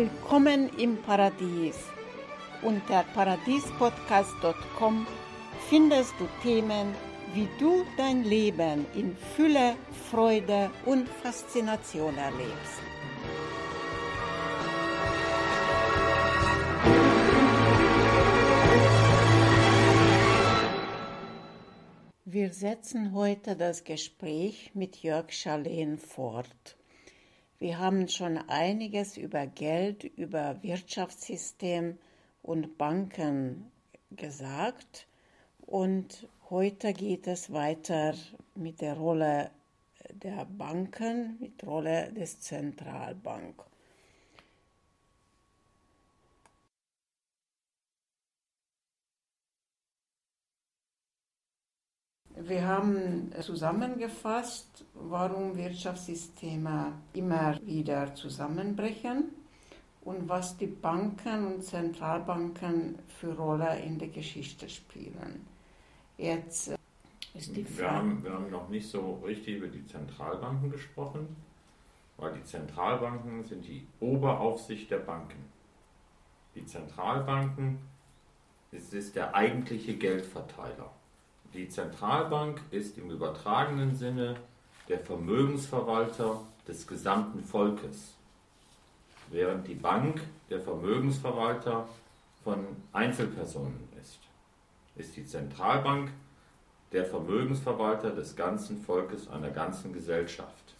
Willkommen im Paradies. Unter paradiespodcast.com findest du Themen, wie du dein Leben in Fülle, Freude und Faszination erlebst. Wir setzen heute das Gespräch mit Jörg Schalen fort. Wir haben schon einiges über Geld, über Wirtschaftssystem und Banken gesagt und heute geht es weiter mit der Rolle der Banken, mit der Rolle des Zentralbank. Wir haben zusammengefasst, warum Wirtschaftssysteme immer wieder zusammenbrechen und was die Banken und Zentralbanken für Rolle in der Geschichte spielen. Jetzt äh, ist die Frage. Wir haben, wir haben noch nicht so richtig über die Zentralbanken gesprochen, weil die Zentralbanken sind die Oberaufsicht der Banken. Die Zentralbanken es ist der eigentliche Geldverteiler. Die Zentralbank ist im übertragenen Sinne der Vermögensverwalter des gesamten Volkes, während die Bank der Vermögensverwalter von Einzelpersonen ist. Ist die Zentralbank der Vermögensverwalter des ganzen Volkes, einer ganzen Gesellschaft.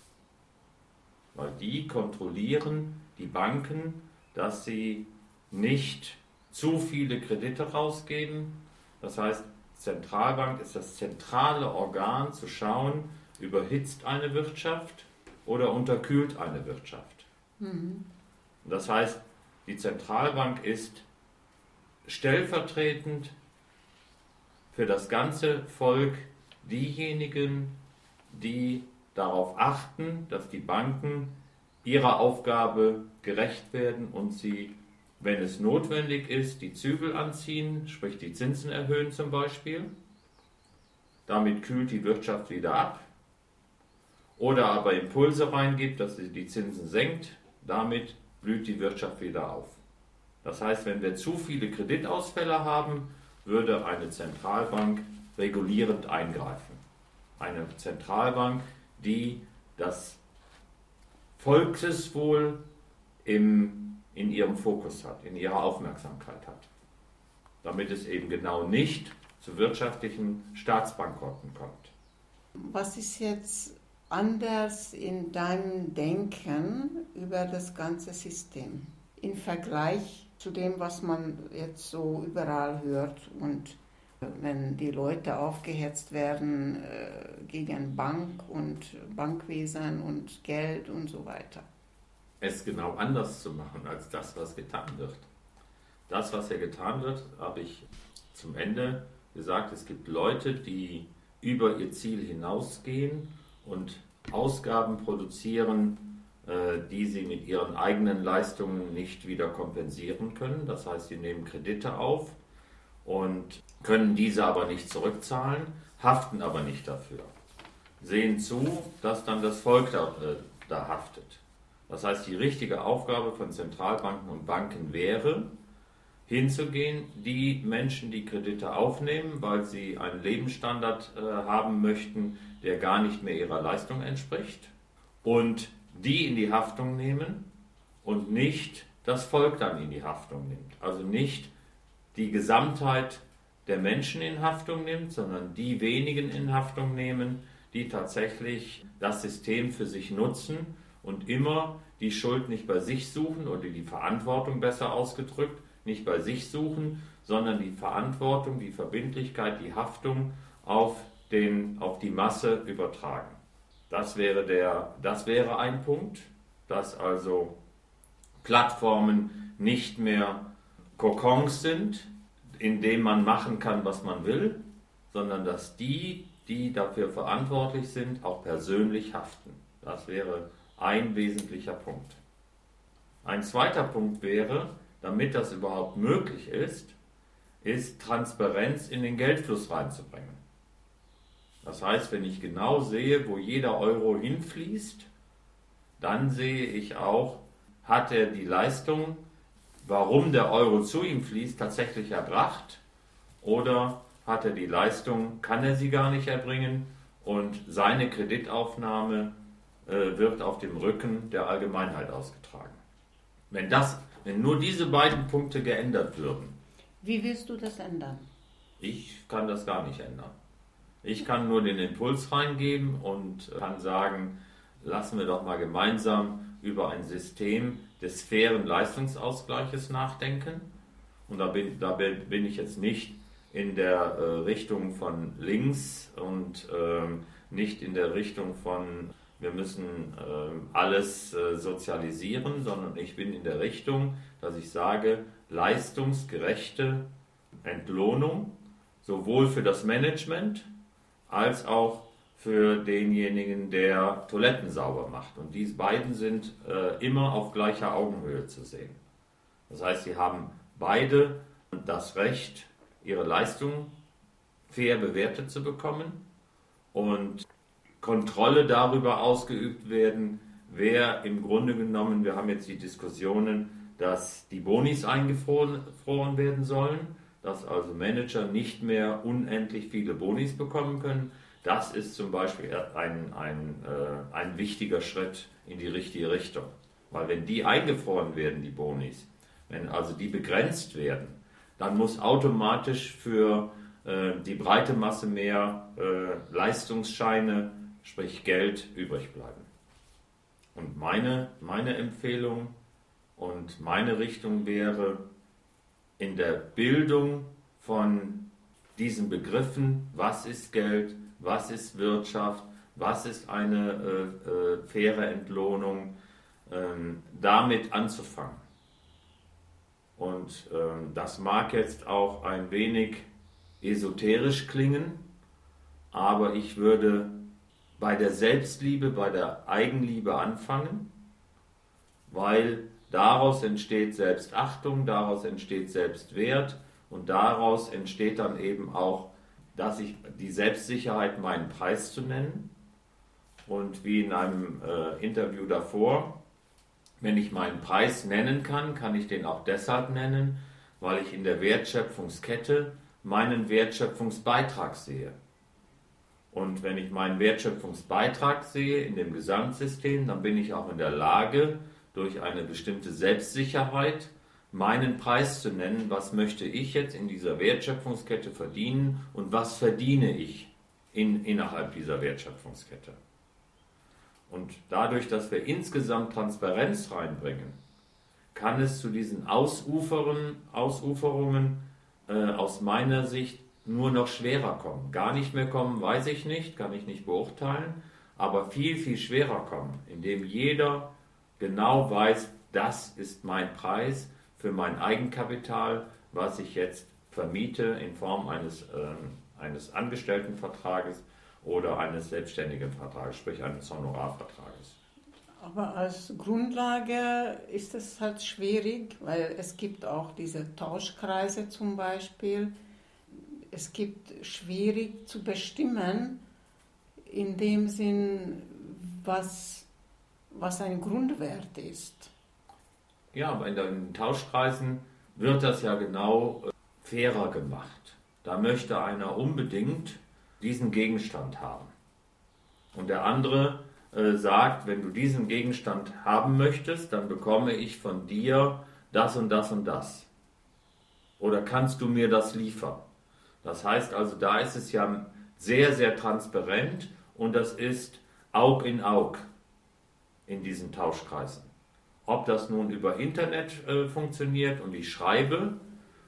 Weil die kontrollieren die Banken, dass sie nicht zu viele Kredite rausgeben. Das heißt, Zentralbank ist das zentrale Organ zu schauen, überhitzt eine Wirtschaft oder unterkühlt eine Wirtschaft. Mhm. Das heißt, die Zentralbank ist stellvertretend für das ganze Volk diejenigen, die darauf achten, dass die Banken ihrer Aufgabe gerecht werden und sie wenn es notwendig ist, die Zügel anziehen, sprich die Zinsen erhöhen zum Beispiel. Damit kühlt die Wirtschaft wieder ab. Oder aber Impulse reingibt, dass sie die Zinsen senkt. Damit blüht die Wirtschaft wieder auf. Das heißt, wenn wir zu viele Kreditausfälle haben, würde eine Zentralbank regulierend eingreifen. Eine Zentralbank, die das Volkswohl im in ihrem Fokus hat, in ihrer Aufmerksamkeit hat. Damit es eben genau nicht zu wirtschaftlichen Staatsbankrotten kommt. Was ist jetzt anders in deinem Denken über das ganze System im Vergleich zu dem, was man jetzt so überall hört und wenn die Leute aufgehetzt werden äh, gegen Bank und Bankwesen und Geld und so weiter? Es genau anders zu machen als das, was getan wird. Das, was ja getan wird, habe ich zum Ende gesagt, es gibt Leute, die über ihr Ziel hinausgehen und Ausgaben produzieren, äh, die sie mit ihren eigenen Leistungen nicht wieder kompensieren können. Das heißt, sie nehmen Kredite auf und können diese aber nicht zurückzahlen, haften aber nicht dafür. Sehen zu, dass dann das Volk da, äh, da haftet. Das heißt, die richtige Aufgabe von Zentralbanken und Banken wäre, hinzugehen, die Menschen, die Kredite aufnehmen, weil sie einen Lebensstandard äh, haben möchten, der gar nicht mehr ihrer Leistung entspricht, und die in die Haftung nehmen und nicht das Volk dann in die Haftung nimmt. Also nicht die Gesamtheit der Menschen in Haftung nimmt, sondern die wenigen in Haftung nehmen, die tatsächlich das System für sich nutzen und immer die Schuld nicht bei sich suchen oder die Verantwortung besser ausgedrückt, nicht bei sich suchen, sondern die Verantwortung, die Verbindlichkeit, die Haftung auf, den, auf die Masse übertragen. Das wäre, der, das wäre ein Punkt, dass also Plattformen nicht mehr Kokons sind, in denen man machen kann, was man will, sondern dass die, die dafür verantwortlich sind, auch persönlich haften. Das wäre ein wesentlicher Punkt. Ein zweiter Punkt wäre, damit das überhaupt möglich ist, ist Transparenz in den Geldfluss reinzubringen. Das heißt, wenn ich genau sehe, wo jeder Euro hinfließt, dann sehe ich auch, hat er die Leistung, warum der Euro zu ihm fließt, tatsächlich erbracht? Oder hat er die Leistung, kann er sie gar nicht erbringen und seine Kreditaufnahme wird auf dem Rücken der Allgemeinheit ausgetragen? Wenn, das, wenn nur diese beiden Punkte geändert würden. Wie willst du das ändern? Ich kann das gar nicht ändern. Ich kann nur den Impuls reingeben und kann sagen, lassen wir doch mal gemeinsam über ein System des fairen Leistungsausgleiches nachdenken. Und da bin, da bin ich jetzt nicht in der äh, Richtung von links und äh, nicht in der Richtung von, wir müssen äh, alles äh, sozialisieren, sondern ich bin in der Richtung, dass ich sage, leistungsgerechte Entlohnung, sowohl für das Management als auch für denjenigen, der Toiletten sauber macht. Und diese beiden sind äh, immer auf gleicher Augenhöhe zu sehen. Das heißt, sie haben beide das Recht, ihre Leistung fair bewertet zu bekommen und Kontrolle darüber ausgeübt werden, wer im Grunde genommen, wir haben jetzt die Diskussionen, dass die Bonis eingefroren werden sollen, dass also Manager nicht mehr unendlich viele Bonis bekommen können, das ist zum Beispiel ein, ein, äh, ein wichtiger Schritt in die richtige Richtung. Weil wenn die eingefroren werden, die Bonis, wenn also die begrenzt werden, dann muss automatisch für äh, die breite Masse mehr äh, Leistungsscheine, sprich Geld, übrig bleiben. Und meine, meine Empfehlung und meine Richtung wäre, in der Bildung von diesen Begriffen, was ist Geld, was ist Wirtschaft, was ist eine äh, äh, faire Entlohnung, ähm, damit anzufangen. Und ähm, das mag jetzt auch ein wenig esoterisch klingen, aber ich würde bei der Selbstliebe, bei der Eigenliebe anfangen, weil daraus entsteht Selbstachtung, daraus entsteht Selbstwert und daraus entsteht dann eben auch dass ich die Selbstsicherheit, meinen Preis zu nennen. Und wie in einem äh, Interview davor, wenn ich meinen Preis nennen kann, kann ich den auch deshalb nennen, weil ich in der Wertschöpfungskette meinen Wertschöpfungsbeitrag sehe. Und wenn ich meinen Wertschöpfungsbeitrag sehe in dem Gesamtsystem, dann bin ich auch in der Lage, durch eine bestimmte Selbstsicherheit meinen Preis zu nennen, was möchte ich jetzt in dieser Wertschöpfungskette verdienen und was verdiene ich in, innerhalb dieser Wertschöpfungskette. Und dadurch, dass wir insgesamt Transparenz reinbringen, kann es zu diesen Ausuferen, Ausuferungen äh, aus meiner Sicht nur noch schwerer kommen. Gar nicht mehr kommen, weiß ich nicht, kann ich nicht beurteilen, aber viel, viel schwerer kommen, indem jeder genau weiß, das ist mein Preis für mein Eigenkapital, was ich jetzt vermiete in Form eines, äh, eines Angestelltenvertrages oder eines selbstständigen Vertrages, sprich eines Honorarvertrages. Aber als Grundlage ist es halt schwierig, weil es gibt auch diese Tauschkreise zum Beispiel. Es gibt schwierig zu bestimmen, in dem Sinn, was, was ein Grundwert ist. Ja, aber in den Tauschkreisen wird das ja genau äh, fairer gemacht. Da möchte einer unbedingt diesen Gegenstand haben. Und der andere äh, sagt, wenn du diesen Gegenstand haben möchtest, dann bekomme ich von dir das und das und das. Oder kannst du mir das liefern? Das heißt also, da ist es ja sehr, sehr transparent und das ist Aug in Aug in diesen Tauschkreisen. Ob das nun über Internet äh, funktioniert und ich schreibe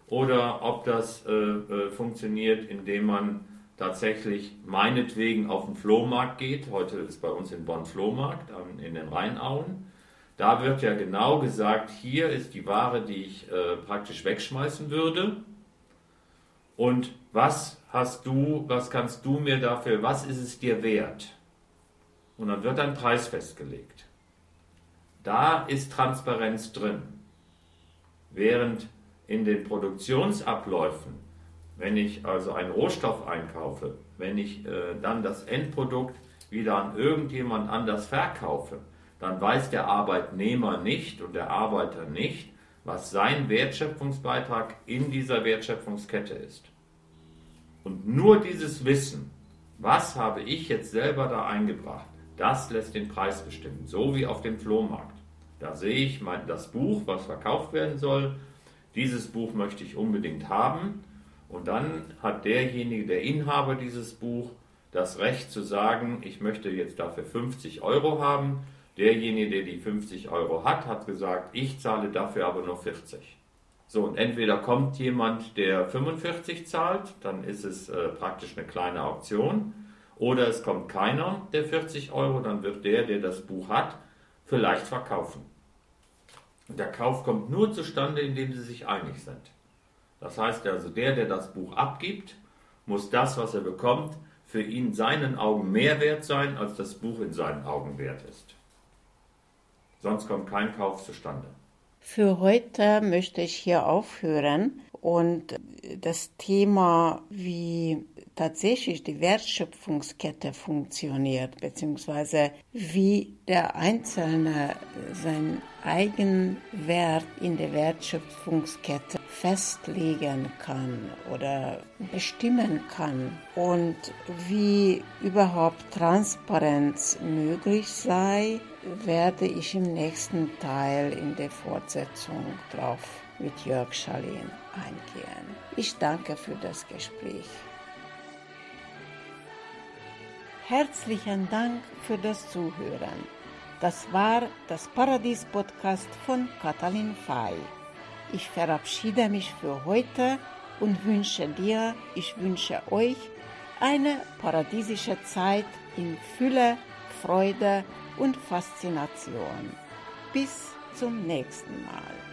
oder ob das äh, äh, funktioniert, indem man tatsächlich meinetwegen auf den Flohmarkt geht. Heute ist bei uns in Bonn Flohmarkt in den Rheinauen. Da wird ja genau gesagt, hier ist die Ware, die ich äh, praktisch wegschmeißen würde. Und was hast du, was kannst du mir dafür, was ist es dir wert? Und dann wird ein Preis festgelegt. Da ist Transparenz drin. Während in den Produktionsabläufen, wenn ich also einen Rohstoff einkaufe, wenn ich äh, dann das Endprodukt wieder an irgendjemand anders verkaufe, dann weiß der Arbeitnehmer nicht und der Arbeiter nicht, was sein Wertschöpfungsbeitrag in dieser Wertschöpfungskette ist. Und nur dieses Wissen, was habe ich jetzt selber da eingebracht, das lässt den Preis bestimmen, so wie auf dem Flohmarkt. Da sehe ich mein, das Buch, was verkauft werden soll. Dieses Buch möchte ich unbedingt haben. Und dann hat derjenige, der Inhaber dieses Buch, das Recht zu sagen, ich möchte jetzt dafür 50 Euro haben Derjenige, der die 50 Euro hat, hat gesagt, ich zahle dafür aber nur 40. So, und entweder kommt jemand, der 45 zahlt, dann ist es äh, praktisch eine kleine Auktion, oder es kommt keiner, der 40 Euro, dann wird der, der das Buch hat, vielleicht verkaufen. Und der Kauf kommt nur zustande, indem sie sich einig sind. Das heißt also, der, der das Buch abgibt, muss das, was er bekommt, für ihn in seinen Augen mehr wert sein, als das Buch in seinen Augen wert ist. Sonst kommt kein Kauf zustande. Für heute möchte ich hier aufhören und das Thema, wie tatsächlich die Wertschöpfungskette funktioniert, beziehungsweise wie der Einzelne seinen eigenen Wert in der Wertschöpfungskette festlegen kann oder bestimmen kann und wie überhaupt Transparenz möglich sei, werde ich im nächsten Teil in der Fortsetzung drauf mit Jörg Schalin eingehen. Ich danke für das Gespräch. Herzlichen Dank für das Zuhören. Das war das Paradies-Podcast von Katalin Fay. Ich verabschiede mich für heute und wünsche dir, ich wünsche euch eine paradiesische Zeit in Fülle, Freude und Faszination. Bis zum nächsten Mal.